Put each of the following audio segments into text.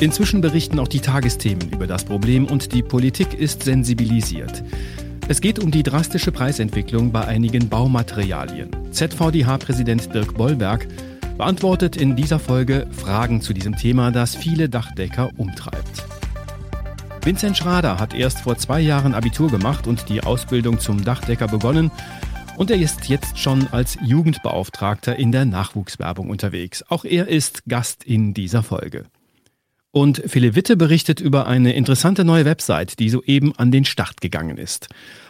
Inzwischen berichten auch die Tagesthemen über das Problem und die Politik ist sensibilisiert. Es geht um die drastische Preisentwicklung bei einigen Baumaterialien. ZVDH-Präsident Dirk Bollberg beantwortet in dieser Folge Fragen zu diesem Thema, das viele Dachdecker umtreibt. Vincent Schrader hat erst vor zwei Jahren Abitur gemacht und die Ausbildung zum Dachdecker begonnen. Und er ist jetzt schon als Jugendbeauftragter in der Nachwuchswerbung unterwegs. Auch er ist Gast in dieser Folge. Und Philipp Witte berichtet über eine interessante neue Website, die soeben an den Start gegangen ist.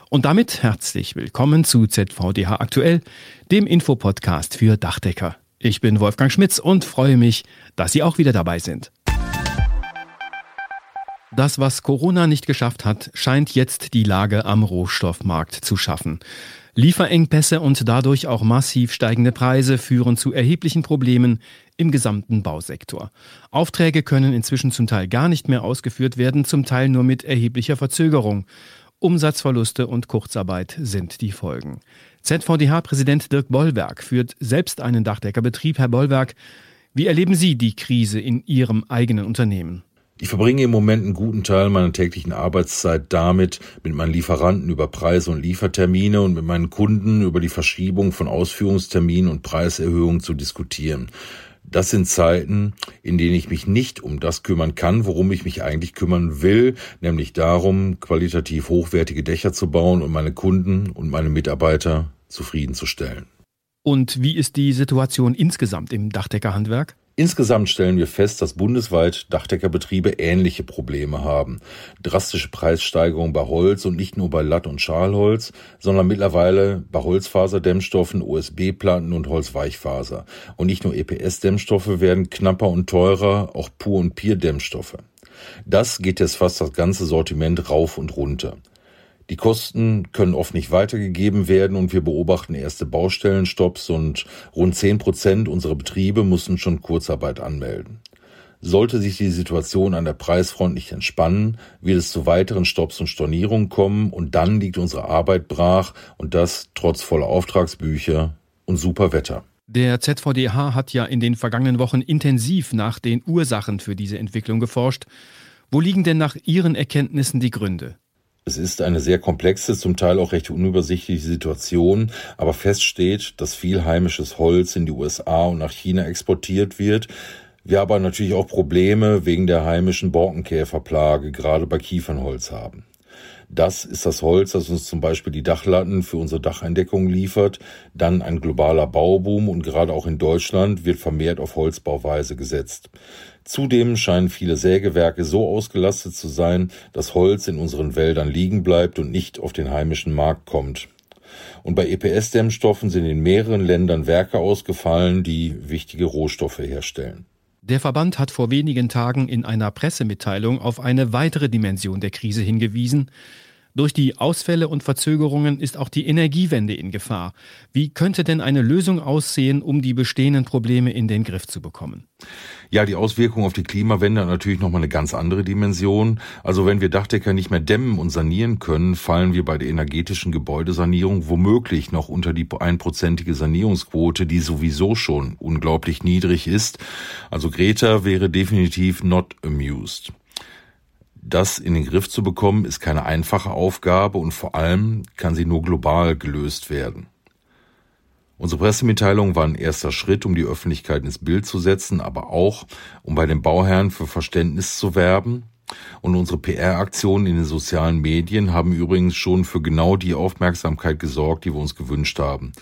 Und damit herzlich willkommen zu ZVDH Aktuell, dem Infopodcast für Dachdecker. Ich bin Wolfgang Schmitz und freue mich, dass Sie auch wieder dabei sind. Das, was Corona nicht geschafft hat, scheint jetzt die Lage am Rohstoffmarkt zu schaffen. Lieferengpässe und dadurch auch massiv steigende Preise führen zu erheblichen Problemen im gesamten Bausektor. Aufträge können inzwischen zum Teil gar nicht mehr ausgeführt werden, zum Teil nur mit erheblicher Verzögerung. Umsatzverluste und Kurzarbeit sind die Folgen. ZVDH-Präsident Dirk Bollwerk führt selbst einen Dachdeckerbetrieb. Herr Bollwerk, wie erleben Sie die Krise in Ihrem eigenen Unternehmen? Ich verbringe im Moment einen guten Teil meiner täglichen Arbeitszeit damit, mit meinen Lieferanten über Preise und Liefertermine und mit meinen Kunden über die Verschiebung von Ausführungsterminen und Preiserhöhungen zu diskutieren. Das sind Zeiten, in denen ich mich nicht um das kümmern kann, worum ich mich eigentlich kümmern will, nämlich darum, qualitativ hochwertige Dächer zu bauen und meine Kunden und meine Mitarbeiter zufriedenzustellen. Und wie ist die Situation insgesamt im Dachdeckerhandwerk? Insgesamt stellen wir fest, dass bundesweit Dachdeckerbetriebe ähnliche Probleme haben. Drastische Preissteigerungen bei Holz und nicht nur bei Latt- und Schalholz, sondern mittlerweile bei Holzfaserdämmstoffen, USB-Platten und Holzweichfaser. Und nicht nur EPS-Dämmstoffe werden knapper und teurer, auch Pur- und Pier-Dämmstoffe. Das geht jetzt fast das ganze Sortiment rauf und runter. Die Kosten können oft nicht weitergegeben werden und wir beobachten erste Baustellenstopps und rund zehn Prozent unserer Betriebe mussten schon Kurzarbeit anmelden. Sollte sich die Situation an der Preisfront nicht entspannen, wird es zu weiteren Stopps und Stornierungen kommen und dann liegt unsere Arbeit brach und das trotz voller Auftragsbücher und super Wetter. Der ZVDH hat ja in den vergangenen Wochen intensiv nach den Ursachen für diese Entwicklung geforscht. Wo liegen denn nach Ihren Erkenntnissen die Gründe? Es ist eine sehr komplexe, zum Teil auch recht unübersichtliche Situation, aber fest steht, dass viel heimisches Holz in die USA und nach China exportiert wird. Wir aber natürlich auch Probleme wegen der heimischen Borkenkäferplage, gerade bei Kiefernholz haben. Das ist das Holz, das uns zum Beispiel die Dachlatten für unsere Dacheindeckung liefert. Dann ein globaler Bauboom und gerade auch in Deutschland wird vermehrt auf Holzbauweise gesetzt. Zudem scheinen viele Sägewerke so ausgelastet zu sein, dass Holz in unseren Wäldern liegen bleibt und nicht auf den heimischen Markt kommt. Und bei EPS-Dämmstoffen sind in mehreren Ländern Werke ausgefallen, die wichtige Rohstoffe herstellen. Der Verband hat vor wenigen Tagen in einer Pressemitteilung auf eine weitere Dimension der Krise hingewiesen. Durch die Ausfälle und Verzögerungen ist auch die Energiewende in Gefahr. Wie könnte denn eine Lösung aussehen, um die bestehenden Probleme in den Griff zu bekommen? Ja, die Auswirkungen auf die Klimawende hat natürlich nochmal eine ganz andere Dimension. Also wenn wir Dachdecker nicht mehr dämmen und sanieren können, fallen wir bei der energetischen Gebäudesanierung womöglich noch unter die einprozentige Sanierungsquote, die sowieso schon unglaublich niedrig ist. Also Greta wäre definitiv not amused. Das in den Griff zu bekommen, ist keine einfache Aufgabe und vor allem kann sie nur global gelöst werden. Unsere Pressemitteilung war ein erster Schritt, um die Öffentlichkeit ins Bild zu setzen, aber auch, um bei den Bauherren für Verständnis zu werben. Und unsere PR-Aktionen in den sozialen Medien haben übrigens schon für genau die Aufmerksamkeit gesorgt, die wir uns gewünscht haben.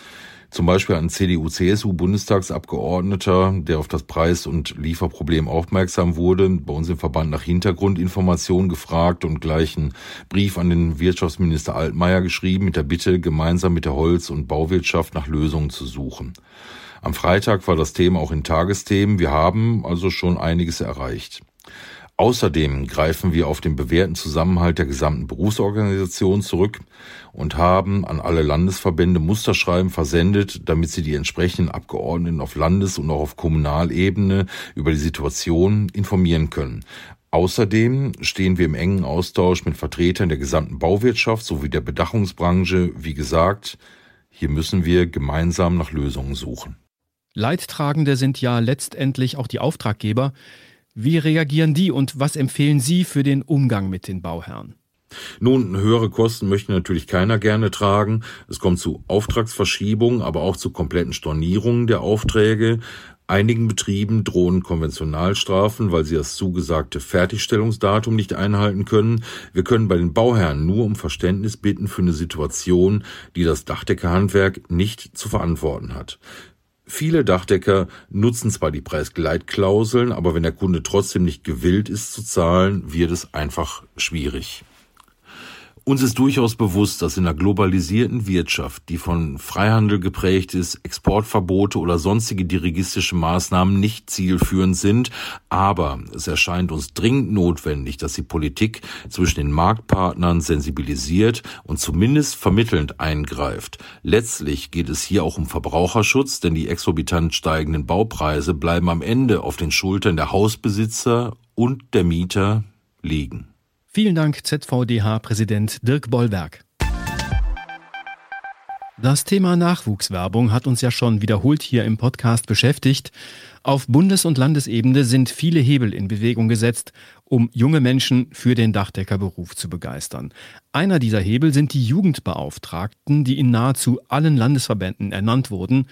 Zum Beispiel ein CDU-CSU-Bundestagsabgeordneter, der auf das Preis- und Lieferproblem aufmerksam wurde, bei uns im Verband nach Hintergrundinformationen gefragt und gleich einen Brief an den Wirtschaftsminister Altmaier geschrieben mit der Bitte, gemeinsam mit der Holz- und Bauwirtschaft nach Lösungen zu suchen. Am Freitag war das Thema auch in Tagesthemen. Wir haben also schon einiges erreicht. Außerdem greifen wir auf den bewährten Zusammenhalt der gesamten Berufsorganisation zurück und haben an alle Landesverbände Musterschreiben versendet, damit sie die entsprechenden Abgeordneten auf Landes- und auch auf Kommunalebene über die Situation informieren können. Außerdem stehen wir im engen Austausch mit Vertretern der gesamten Bauwirtschaft sowie der Bedachungsbranche. Wie gesagt, hier müssen wir gemeinsam nach Lösungen suchen. Leidtragende sind ja letztendlich auch die Auftraggeber, Wie reagieren die und was empfehlen Sie für den Umgang mit den Bauherren? Nun, höhere Kosten möchte natürlich keiner gerne tragen. Es kommt zu Auftragsverschiebungen, aber auch zu kompletten Stornierungen der Aufträge. Einigen Betrieben drohen Konventionalstrafen, weil sie das zugesagte Fertigstellungsdatum nicht einhalten können. Wir können bei den Bauherren nur um Verständnis bitten für eine Situation, die das Dachdeckerhandwerk nicht zu verantworten hat. Viele Dachdecker nutzen zwar die Preisgleitklauseln, aber wenn der Kunde trotzdem nicht gewillt ist zu zahlen, wird es einfach schwierig. Uns ist durchaus bewusst, dass in einer globalisierten Wirtschaft, die von Freihandel geprägt ist, Exportverbote oder sonstige dirigistische Maßnahmen nicht zielführend sind, aber es erscheint uns dringend notwendig, dass die Politik zwischen den Marktpartnern sensibilisiert und zumindest vermittelnd eingreift. Letztlich geht es hier auch um Verbraucherschutz, denn die exorbitant steigenden Baupreise bleiben am Ende auf den Schultern der Hausbesitzer und der Mieter liegen. Vielen Dank, ZVDH-Präsident Dirk Bollwerk. Das Thema Nachwuchswerbung hat uns ja schon wiederholt hier im Podcast beschäftigt. Auf Bundes- und Landesebene sind viele Hebel in Bewegung gesetzt, um junge Menschen für den Dachdeckerberuf zu begeistern. Einer dieser Hebel sind die Jugendbeauftragten, die in nahezu allen Landesverbänden ernannt wurden.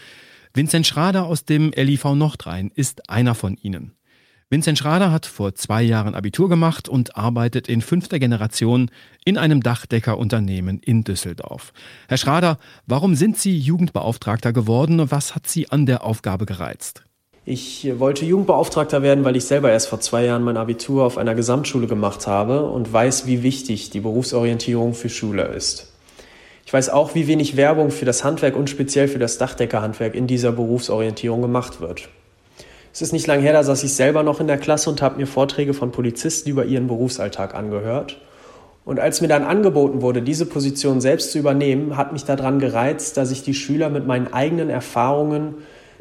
Vincent Schrader aus dem LIV Nordrhein ist einer von ihnen. Vincent Schrader hat vor zwei Jahren Abitur gemacht und arbeitet in fünfter Generation in einem Dachdeckerunternehmen in Düsseldorf. Herr Schrader, warum sind Sie Jugendbeauftragter geworden und was hat Sie an der Aufgabe gereizt? Ich wollte Jugendbeauftragter werden, weil ich selber erst vor zwei Jahren mein Abitur auf einer Gesamtschule gemacht habe und weiß, wie wichtig die Berufsorientierung für Schüler ist. Ich weiß auch, wie wenig Werbung für das Handwerk und speziell für das Dachdeckerhandwerk in dieser Berufsorientierung gemacht wird. Es ist nicht lange her, da saß ich selber noch in der Klasse und habe mir Vorträge von Polizisten über ihren Berufsalltag angehört. Und als mir dann angeboten wurde, diese Position selbst zu übernehmen, hat mich daran gereizt, dass ich die Schüler mit meinen eigenen Erfahrungen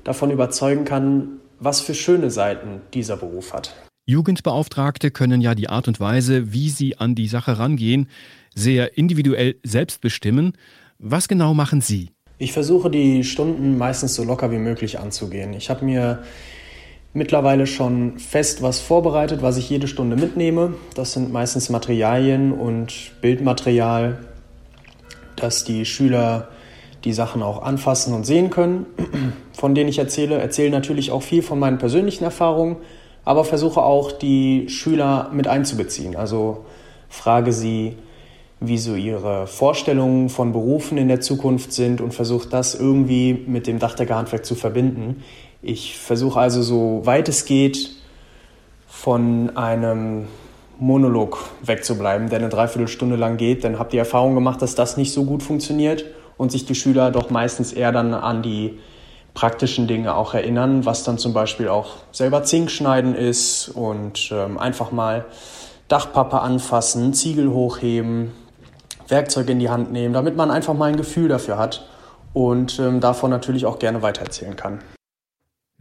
davon überzeugen kann, was für schöne Seiten dieser Beruf hat. Jugendbeauftragte können ja die Art und Weise, wie sie an die Sache rangehen, sehr individuell selbst bestimmen. Was genau machen Sie? Ich versuche die Stunden meistens so locker wie möglich anzugehen. Ich habe mir mittlerweile schon fest was vorbereitet, was ich jede Stunde mitnehme. Das sind meistens Materialien und Bildmaterial, dass die Schüler die Sachen auch anfassen und sehen können, von denen ich erzähle. Erzähle natürlich auch viel von meinen persönlichen Erfahrungen, aber versuche auch die Schüler mit einzubeziehen. Also frage sie, wie so ihre Vorstellungen von Berufen in der Zukunft sind und versuche das irgendwie mit dem Dachdeckerhandwerk zu verbinden. Ich versuche also so weit es geht von einem Monolog wegzubleiben, der eine Dreiviertelstunde lang geht. Dann habt ihr Erfahrung gemacht, dass das nicht so gut funktioniert und sich die Schüler doch meistens eher dann an die praktischen Dinge auch erinnern, was dann zum Beispiel auch selber Zink schneiden ist und ähm, einfach mal Dachpappe anfassen, Ziegel hochheben, Werkzeug in die Hand nehmen, damit man einfach mal ein Gefühl dafür hat und ähm, davon natürlich auch gerne weitererzählen kann.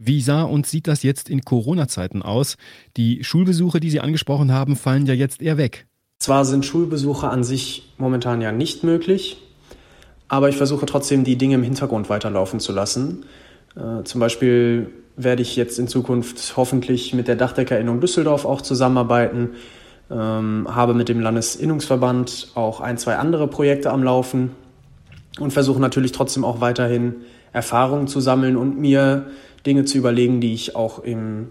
Wie sah und sieht das jetzt in Corona-Zeiten aus? Die Schulbesuche, die Sie angesprochen haben, fallen ja jetzt eher weg. Zwar sind Schulbesuche an sich momentan ja nicht möglich, aber ich versuche trotzdem, die Dinge im Hintergrund weiterlaufen zu lassen. Äh, zum Beispiel werde ich jetzt in Zukunft hoffentlich mit der Dachdeckerinnung Düsseldorf auch zusammenarbeiten, ähm, habe mit dem Landesinnungsverband auch ein, zwei andere Projekte am Laufen und versuche natürlich trotzdem auch weiterhin Erfahrungen zu sammeln und mir Dinge zu überlegen, die ich auch im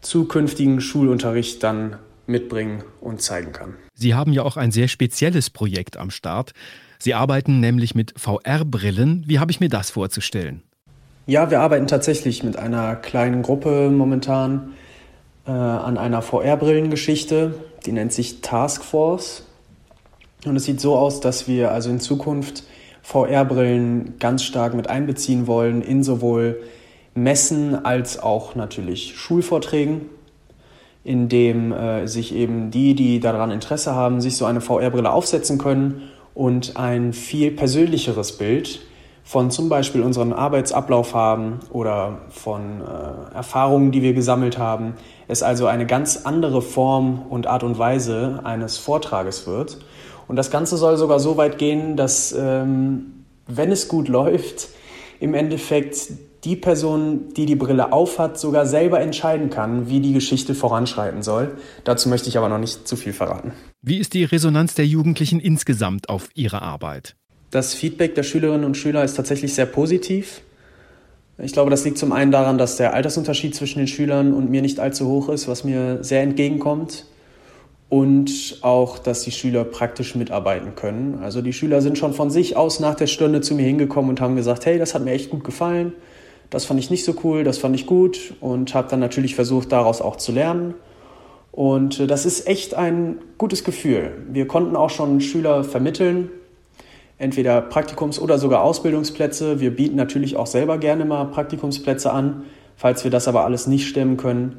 zukünftigen Schulunterricht dann mitbringen und zeigen kann. Sie haben ja auch ein sehr spezielles Projekt am Start. Sie arbeiten nämlich mit VR-Brillen. Wie habe ich mir das vorzustellen? Ja, wir arbeiten tatsächlich mit einer kleinen Gruppe momentan äh, an einer VR-Brillengeschichte. Die nennt sich Task Force. Und es sieht so aus, dass wir also in Zukunft VR-Brillen ganz stark mit einbeziehen wollen in sowohl Messen als auch natürlich Schulvorträgen, in dem äh, sich eben die, die daran Interesse haben, sich so eine VR-Brille aufsetzen können und ein viel persönlicheres Bild von zum Beispiel unserem Arbeitsablauf haben oder von äh, Erfahrungen, die wir gesammelt haben. Es also eine ganz andere Form und Art und Weise eines Vortrages wird. Und das Ganze soll sogar so weit gehen, dass, ähm, wenn es gut läuft, im Endeffekt die Person, die die Brille aufhat, sogar selber entscheiden kann, wie die Geschichte voranschreiten soll. Dazu möchte ich aber noch nicht zu viel verraten. Wie ist die Resonanz der Jugendlichen insgesamt auf ihre Arbeit? Das Feedback der Schülerinnen und Schüler ist tatsächlich sehr positiv. Ich glaube, das liegt zum einen daran, dass der Altersunterschied zwischen den Schülern und mir nicht allzu hoch ist, was mir sehr entgegenkommt. Und auch, dass die Schüler praktisch mitarbeiten können. Also die Schüler sind schon von sich aus nach der Stunde zu mir hingekommen und haben gesagt, hey, das hat mir echt gut gefallen das fand ich nicht so cool, das fand ich gut und habe dann natürlich versucht, daraus auch zu lernen. Und äh, das ist echt ein gutes Gefühl. Wir konnten auch schon Schüler vermitteln, entweder Praktikums- oder sogar Ausbildungsplätze. Wir bieten natürlich auch selber gerne mal Praktikumsplätze an. Falls wir das aber alles nicht stemmen können,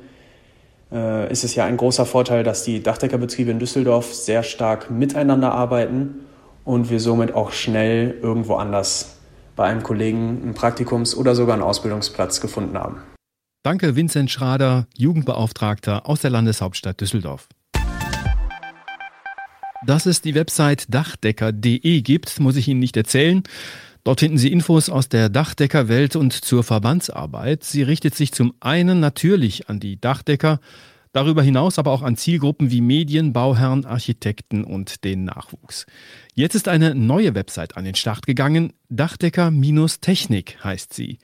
äh, ist es ja ein großer Vorteil, dass die Dachdeckerbetriebe in Düsseldorf sehr stark miteinander arbeiten und wir somit auch schnell irgendwo anders bei einem Kollegen einen Praktikums- oder sogar einen Ausbildungsplatz gefunden haben. Danke, Vincent Schrader, Jugendbeauftragter aus der Landeshauptstadt Düsseldorf. Dass es die Website dachdecker.de gibt, muss ich Ihnen nicht erzählen. Dort finden Sie Infos aus der Dachdeckerwelt und zur Verbandsarbeit. Sie richtet sich zum einen natürlich an die Dachdecker, Darüber hinaus aber auch an Zielgruppen wie Medien, Bauherren, Architekten und den Nachwuchs. Jetzt ist eine neue Website an den Start gegangen. Dachdecker-Technik heißt sie.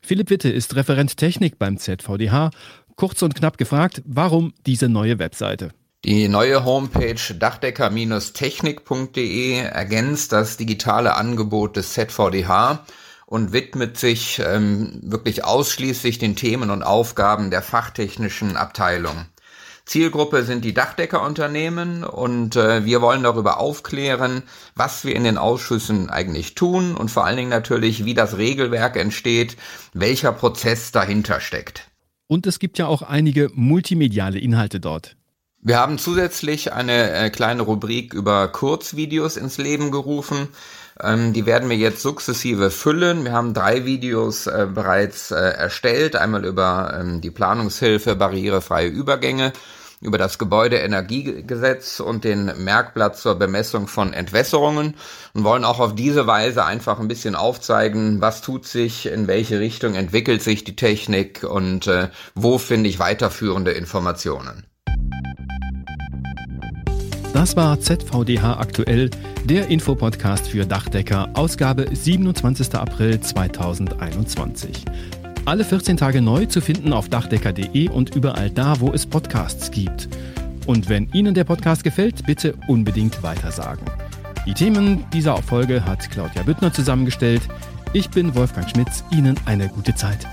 Philipp Witte ist Referent Technik beim ZVDH. Kurz und knapp gefragt, warum diese neue Webseite? Die neue Homepage dachdecker-technik.de ergänzt das digitale Angebot des ZVDH und widmet sich ähm, wirklich ausschließlich den Themen und Aufgaben der fachtechnischen Abteilung. Zielgruppe sind die Dachdeckerunternehmen und äh, wir wollen darüber aufklären, was wir in den Ausschüssen eigentlich tun und vor allen Dingen natürlich, wie das Regelwerk entsteht, welcher Prozess dahinter steckt. Und es gibt ja auch einige multimediale Inhalte dort. Wir haben zusätzlich eine äh, kleine Rubrik über Kurzvideos ins Leben gerufen. Ähm, die werden wir jetzt sukzessive füllen. Wir haben drei Videos äh, bereits äh, erstellt. Einmal über ähm, die Planungshilfe, barrierefreie Übergänge, über das Gebäudeenergiegesetz und den Merkblatt zur Bemessung von Entwässerungen und wollen auch auf diese Weise einfach ein bisschen aufzeigen, was tut sich, in welche Richtung entwickelt sich die Technik und äh, wo finde ich weiterführende Informationen. Das war ZVDH aktuell, der Infopodcast für Dachdecker, Ausgabe 27. April 2021. Alle 14 Tage neu zu finden auf dachdecker.de und überall da, wo es Podcasts gibt. Und wenn Ihnen der Podcast gefällt, bitte unbedingt weitersagen. Die Themen dieser Folge hat Claudia Büttner zusammengestellt. Ich bin Wolfgang Schmitz. Ihnen eine gute Zeit.